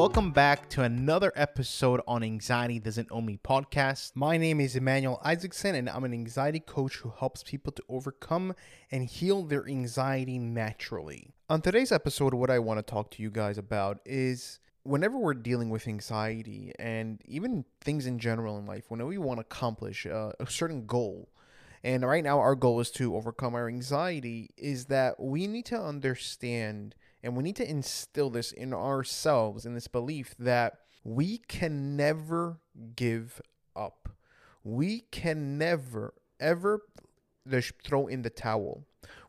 welcome back to another episode on Anxiety Doesn't Own Me podcast. My name is Emmanuel Isaacson, and I'm an anxiety coach who helps people to overcome and heal their anxiety naturally. On today's episode, what I want to talk to you guys about is whenever we're dealing with anxiety and even things in general in life, whenever we want to accomplish a, a certain goal, and right now our goal is to overcome our anxiety, is that we need to understand and we need to instill this in ourselves in this belief that we can never give up. We can never, ever just throw in the towel.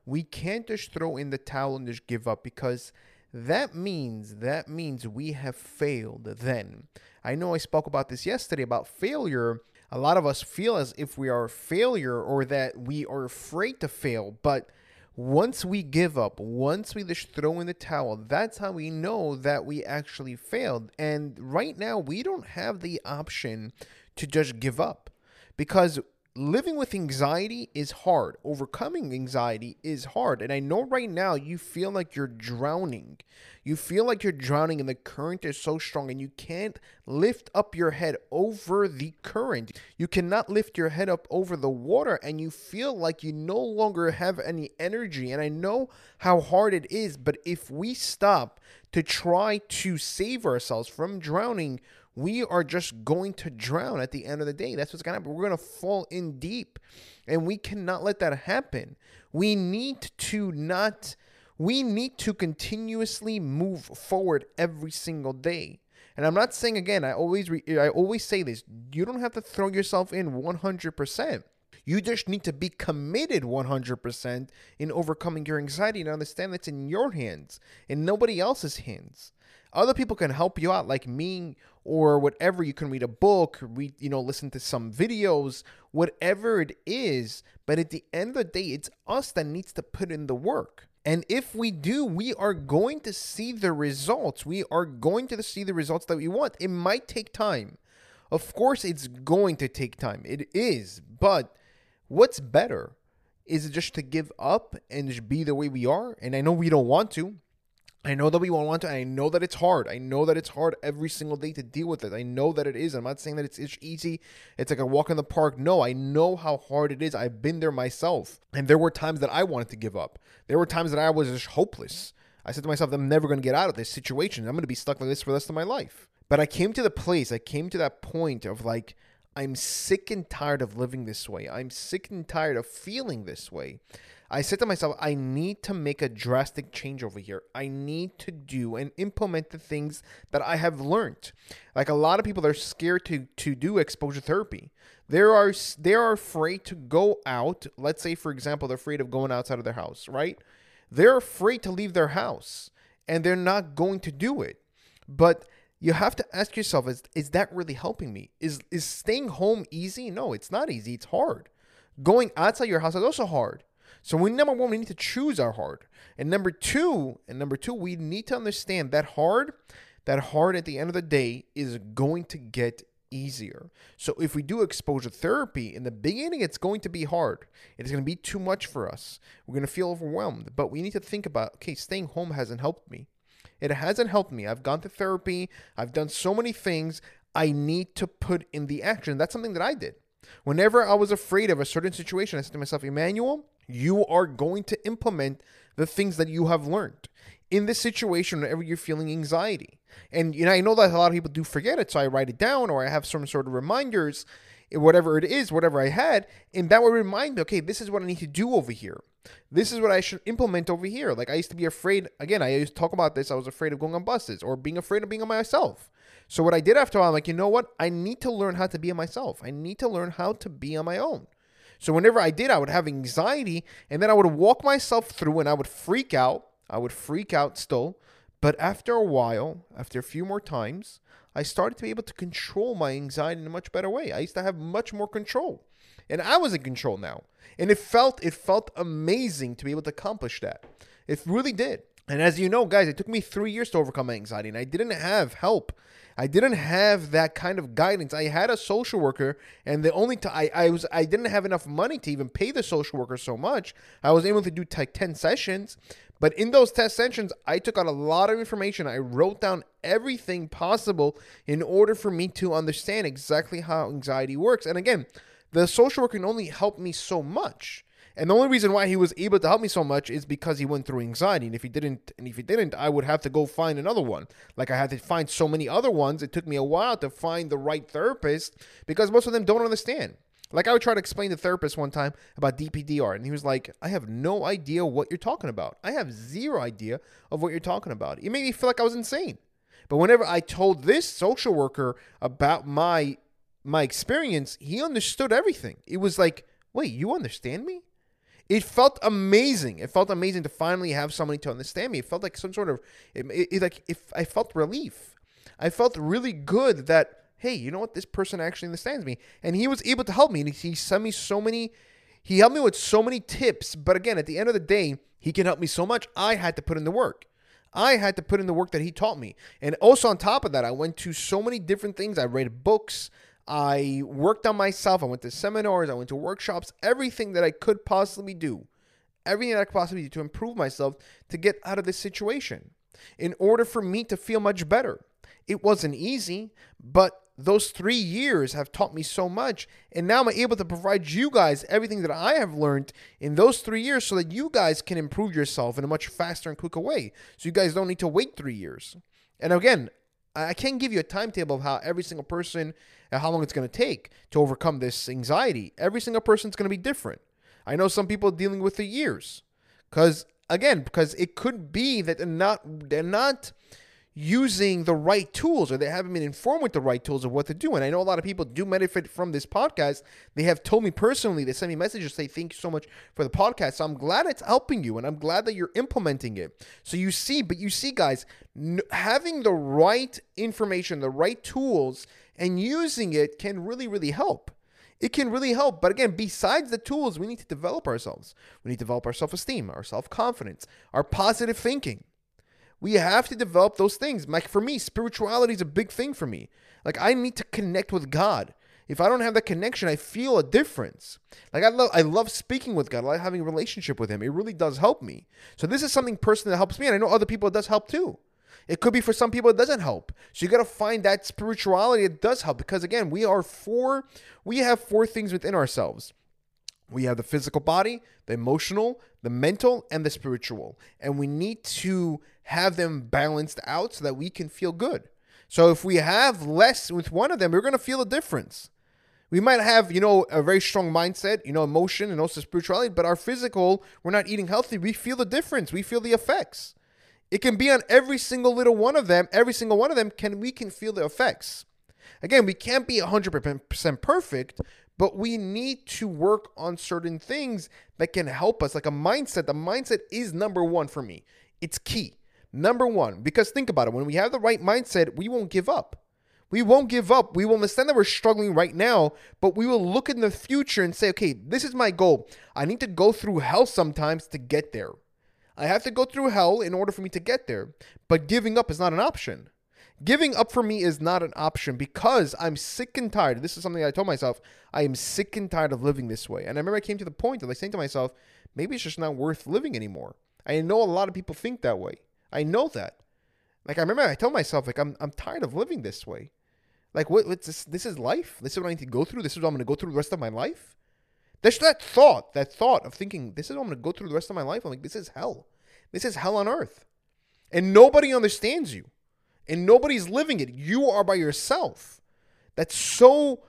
We can't just throw in the towel and just give up because that means that means we have failed then. I know I spoke about this yesterday about failure. A lot of us feel as if we are a failure or that we are afraid to fail, but once we give up, once we just throw in the towel, that's how we know that we actually failed. And right now, we don't have the option to just give up because living with anxiety is hard. Overcoming anxiety is hard. And I know right now you feel like you're drowning. You feel like you're drowning and the current is so strong and you can't lift up your head over the current. You cannot lift your head up over the water and you feel like you no longer have any energy. And I know how hard it is, but if we stop to try to save ourselves from drowning, we are just going to drown at the end of the day. That's what's going to happen. We're going to fall in deep, and we cannot let that happen. We need to not, we need to continuously move forward every single day. And I'm not saying again, I always re, I always say this, you don't have to throw yourself in 100%. You just need to be committed 100% in overcoming your anxiety and understand that's in your hands and nobody else's hands. Other people can help you out, like me or whatever. You can read a book, read, you know, listen to some videos, whatever it is. But at the end of the day, it's us that needs to put in the work. And if we do, we are going to see the results. We are going to see the results that we want. It might take time. Of course, it's going to take time. It is. But what's better? Is it just to give up and just be the way we are? And I know we don't want to. I know that we won't want to. I know that it's hard. I know that it's hard every single day to deal with it. I know that it is. I'm not saying that it's, it's easy. It's like a walk in the park. No, I know how hard it is. I've been there myself. And there were times that I wanted to give up. There were times that I was just hopeless. I said to myself, I'm never going to get out of this situation. I'm going to be stuck like this for the rest of my life. But I came to the place, I came to that point of like, I'm sick and tired of living this way. I'm sick and tired of feeling this way. I said to myself, I need to make a drastic change over here. I need to do and implement the things that I have learned. Like a lot of people are scared to to do exposure therapy. There are they are afraid to go out. Let's say, for example, they're afraid of going outside of their house, right? They're afraid to leave their house, and they're not going to do it. But you have to ask yourself: Is is that really helping me? Is is staying home easy? No, it's not easy. It's hard. Going outside your house is also hard. So we number one, we need to choose our hard. And number two, and number two, we need to understand that hard, that hard at the end of the day is going to get easier. So if we do exposure therapy in the beginning, it's going to be hard. It's going to be too much for us. We're going to feel overwhelmed. But we need to think about okay, staying home hasn't helped me. It hasn't helped me. I've gone to therapy. I've done so many things. I need to put in the action. That's something that I did. Whenever I was afraid of a certain situation, I said to myself, Emmanuel, you are going to implement the things that you have learned in this situation whenever you're feeling anxiety. And you know, I know that a lot of people do forget it, so I write it down or I have some sort of reminders, whatever it is, whatever I had, and that would remind me, okay, this is what I need to do over here. This is what I should implement over here. Like I used to be afraid. Again, I used to talk about this. I was afraid of going on buses or being afraid of being on myself. So what I did after a while, I'm like, you know what? I need to learn how to be on myself. I need to learn how to be on my own. So whenever I did, I would have anxiety and then I would walk myself through and I would freak out. I would freak out still. But after a while, after a few more times, I started to be able to control my anxiety in a much better way. I used to have much more control. And I was in control now. And it felt it felt amazing to be able to accomplish that. It really did. And as you know, guys, it took me 3 years to overcome anxiety and I didn't have help I didn't have that kind of guidance. I had a social worker, and the only time I, I was I didn't have enough money to even pay the social worker so much. I was able to do like ten sessions, But in those test sessions, I took out a lot of information. I wrote down everything possible in order for me to understand exactly how anxiety works. And again, the social worker can only help me so much. And the only reason why he was able to help me so much is because he went through anxiety. And if he didn't, and if he didn't, I would have to go find another one. Like I had to find so many other ones. It took me a while to find the right therapist because most of them don't understand. Like I would try to explain to the therapist one time about DPDR, and he was like, "I have no idea what you're talking about. I have zero idea of what you're talking about." It made me feel like I was insane. But whenever I told this social worker about my my experience, he understood everything. It was like, "Wait, you understand me?" It felt amazing. It felt amazing to finally have somebody to understand me. It felt like some sort of, it, it, like if I felt relief. I felt really good that hey, you know what? This person actually understands me. And he was able to help me. And he sent me so many, he helped me with so many tips. But again, at the end of the day, he can help me so much. I had to put in the work. I had to put in the work that he taught me. And also on top of that, I went to so many different things. I read books. I worked on myself. I went to seminars. I went to workshops. Everything that I could possibly do. Everything that I could possibly do to improve myself to get out of this situation in order for me to feel much better. It wasn't easy, but those three years have taught me so much. And now I'm able to provide you guys everything that I have learned in those three years so that you guys can improve yourself in a much faster and quicker way. So you guys don't need to wait three years. And again, I can't give you a timetable of how every single person and how long it's going to take to overcome this anxiety. Every single person is going to be different. I know some people dealing with the years. Because again, because it could be that they're not they're not using the right tools or they haven't been informed with the right tools of what to do. And I know a lot of people do benefit from this podcast. They have told me personally, they send me messages, say, thank you so much for the podcast. So I'm glad it's helping you and I'm glad that you're implementing it. So you see, but you see, guys, having the right information, the right tools, and using it can really, really help. It can really help. But again, besides the tools, we need to develop ourselves. We need to develop our self esteem, our self confidence, our positive thinking. We have to develop those things. Like for me, spirituality is a big thing for me. Like I need to connect with God. If I don't have that connection, I feel a difference. Like I love I love speaking with God. I like having a relationship with him. It really does help me. So this is something personally that helps me. And I know other people it does help too. It could be for some people it doesn't help. So you got to find that spirituality that does help because again, we are four we have four things within ourselves. We have the physical body, the emotional, the mental, and the spiritual. And we need to have them balanced out so that we can feel good. So if we have less with one of them, we're going to feel a difference. We might have, you know, a very strong mindset, you know, emotion and also spirituality, but our physical, we're not eating healthy. We feel the difference. We feel the effects. It can be on every single little one of them. Every single one of them can we can feel the effects. Again, we can't be 100% perfect, but we need to work on certain things that can help us like a mindset. The mindset is number 1 for me. It's key. Number one, because think about it, when we have the right mindset, we won't give up. We won't give up. We will understand that we're struggling right now, but we will look in the future and say, okay, this is my goal. I need to go through hell sometimes to get there. I have to go through hell in order for me to get there, but giving up is not an option. Giving up for me is not an option because I'm sick and tired. This is something I told myself. I am sick and tired of living this way. And I remember I came to the point of like saying to myself, maybe it's just not worth living anymore. I know a lot of people think that way. I know that. Like I remember I told myself like I'm I'm tired of living this way. Like what what's this this is life? This is what I need to go through. This is what I'm gonna go through the rest of my life. There's that thought, that thought of thinking, this is what I'm gonna go through the rest of my life. I'm like, this is hell. This is hell on earth. And nobody understands you. And nobody's living it. You are by yourself. That's so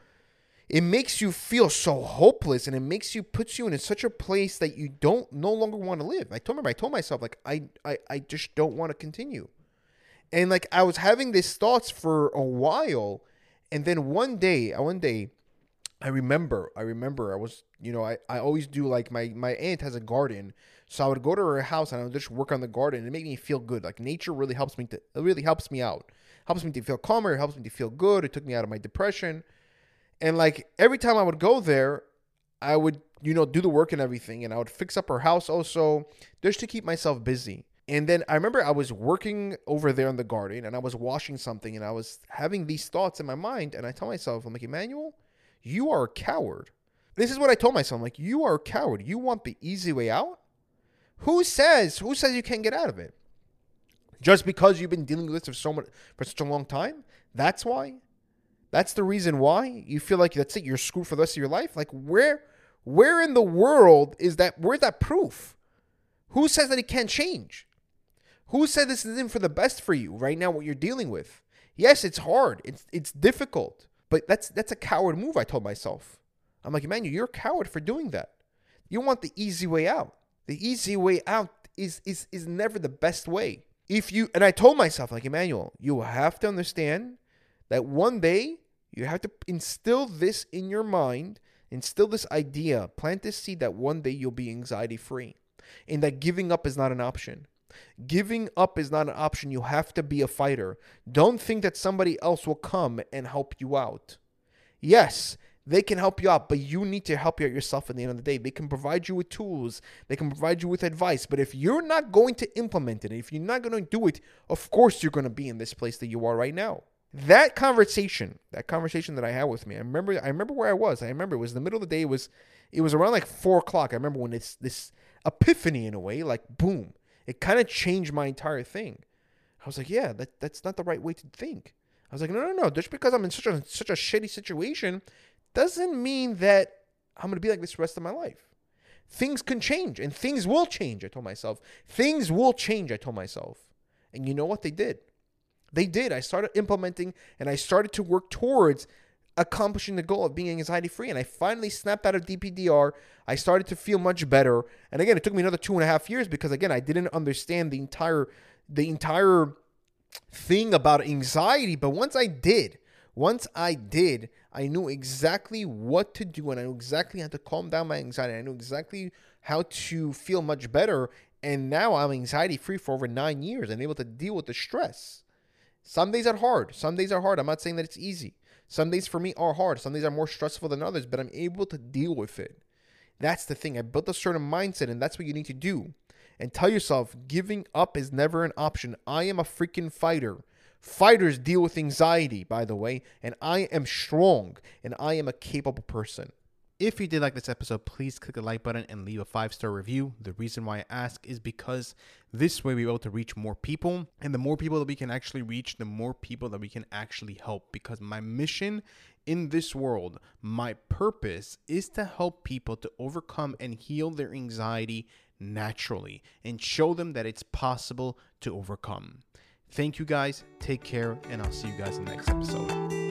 it makes you feel so hopeless and it makes you puts you in such a place that you don't no longer want to live. I told remember I told myself like I I, I just don't want to continue. And like I was having these thoughts for a while and then one day, uh, one day I remember, I remember I was, you know, I, I always do like my my aunt has a garden. So I would go to her house and I would just work on the garden and it made me feel good. Like nature really helps me to it really helps me out. Helps me to feel calmer, helps me to feel good. It took me out of my depression. And like every time I would go there, I would, you know, do the work and everything. And I would fix up her house also just to keep myself busy. And then I remember I was working over there in the garden and I was washing something and I was having these thoughts in my mind. And I tell myself, I'm like, Emmanuel, you are a coward. This is what I told myself. I'm like, you are a coward. You want the easy way out? Who says who says you can't get out of it? Just because you've been dealing with this for so much for such a long time? That's why? That's the reason why you feel like that's it, you're screwed for the rest of your life? Like where where in the world is that where's that proof? Who says that it can't change? Who said this isn't for the best for you right now what you're dealing with? Yes, it's hard. It's it's difficult. But that's that's a coward move, I told myself. I'm like, Emmanuel, you're a coward for doing that. You want the easy way out. The easy way out is is is never the best way. If you and I told myself, like Emmanuel, you have to understand that one day you have to instill this in your mind, instill this idea, plant this seed that one day you'll be anxiety free. And that giving up is not an option. Giving up is not an option. You have to be a fighter. Don't think that somebody else will come and help you out. Yes, they can help you out, but you need to help you out yourself at the end of the day. They can provide you with tools, they can provide you with advice, but if you're not going to implement it, if you're not going to do it, of course you're going to be in this place that you are right now. That conversation, that conversation that I had with me, I remember I remember where I was. I remember it was the middle of the day, it was it was around like four o'clock. I remember when this this epiphany in a way, like boom, it kind of changed my entire thing. I was like, yeah, that, that's not the right way to think. I was like, no, no, no. Just because I'm in such a such a shitty situation doesn't mean that I'm gonna be like this the rest of my life. Things can change and things will change, I told myself. Things will change, I told myself. And you know what they did? They did. I started implementing and I started to work towards accomplishing the goal of being anxiety free. And I finally snapped out of DPDR. I started to feel much better. And again, it took me another two and a half years because again, I didn't understand the entire the entire thing about anxiety. But once I did, once I did, I knew exactly what to do and I knew exactly how to calm down my anxiety. I knew exactly how to feel much better. And now I'm anxiety free for over nine years and able to deal with the stress. Some days are hard. Some days are hard. I'm not saying that it's easy. Some days for me are hard. Some days are more stressful than others, but I'm able to deal with it. That's the thing. I built a certain mindset, and that's what you need to do. And tell yourself, giving up is never an option. I am a freaking fighter. Fighters deal with anxiety, by the way, and I am strong and I am a capable person. If you did like this episode, please click the like button and leave a five star review. The reason why I ask is because this way we're able to reach more people. And the more people that we can actually reach, the more people that we can actually help. Because my mission in this world, my purpose is to help people to overcome and heal their anxiety naturally and show them that it's possible to overcome. Thank you guys. Take care, and I'll see you guys in the next episode.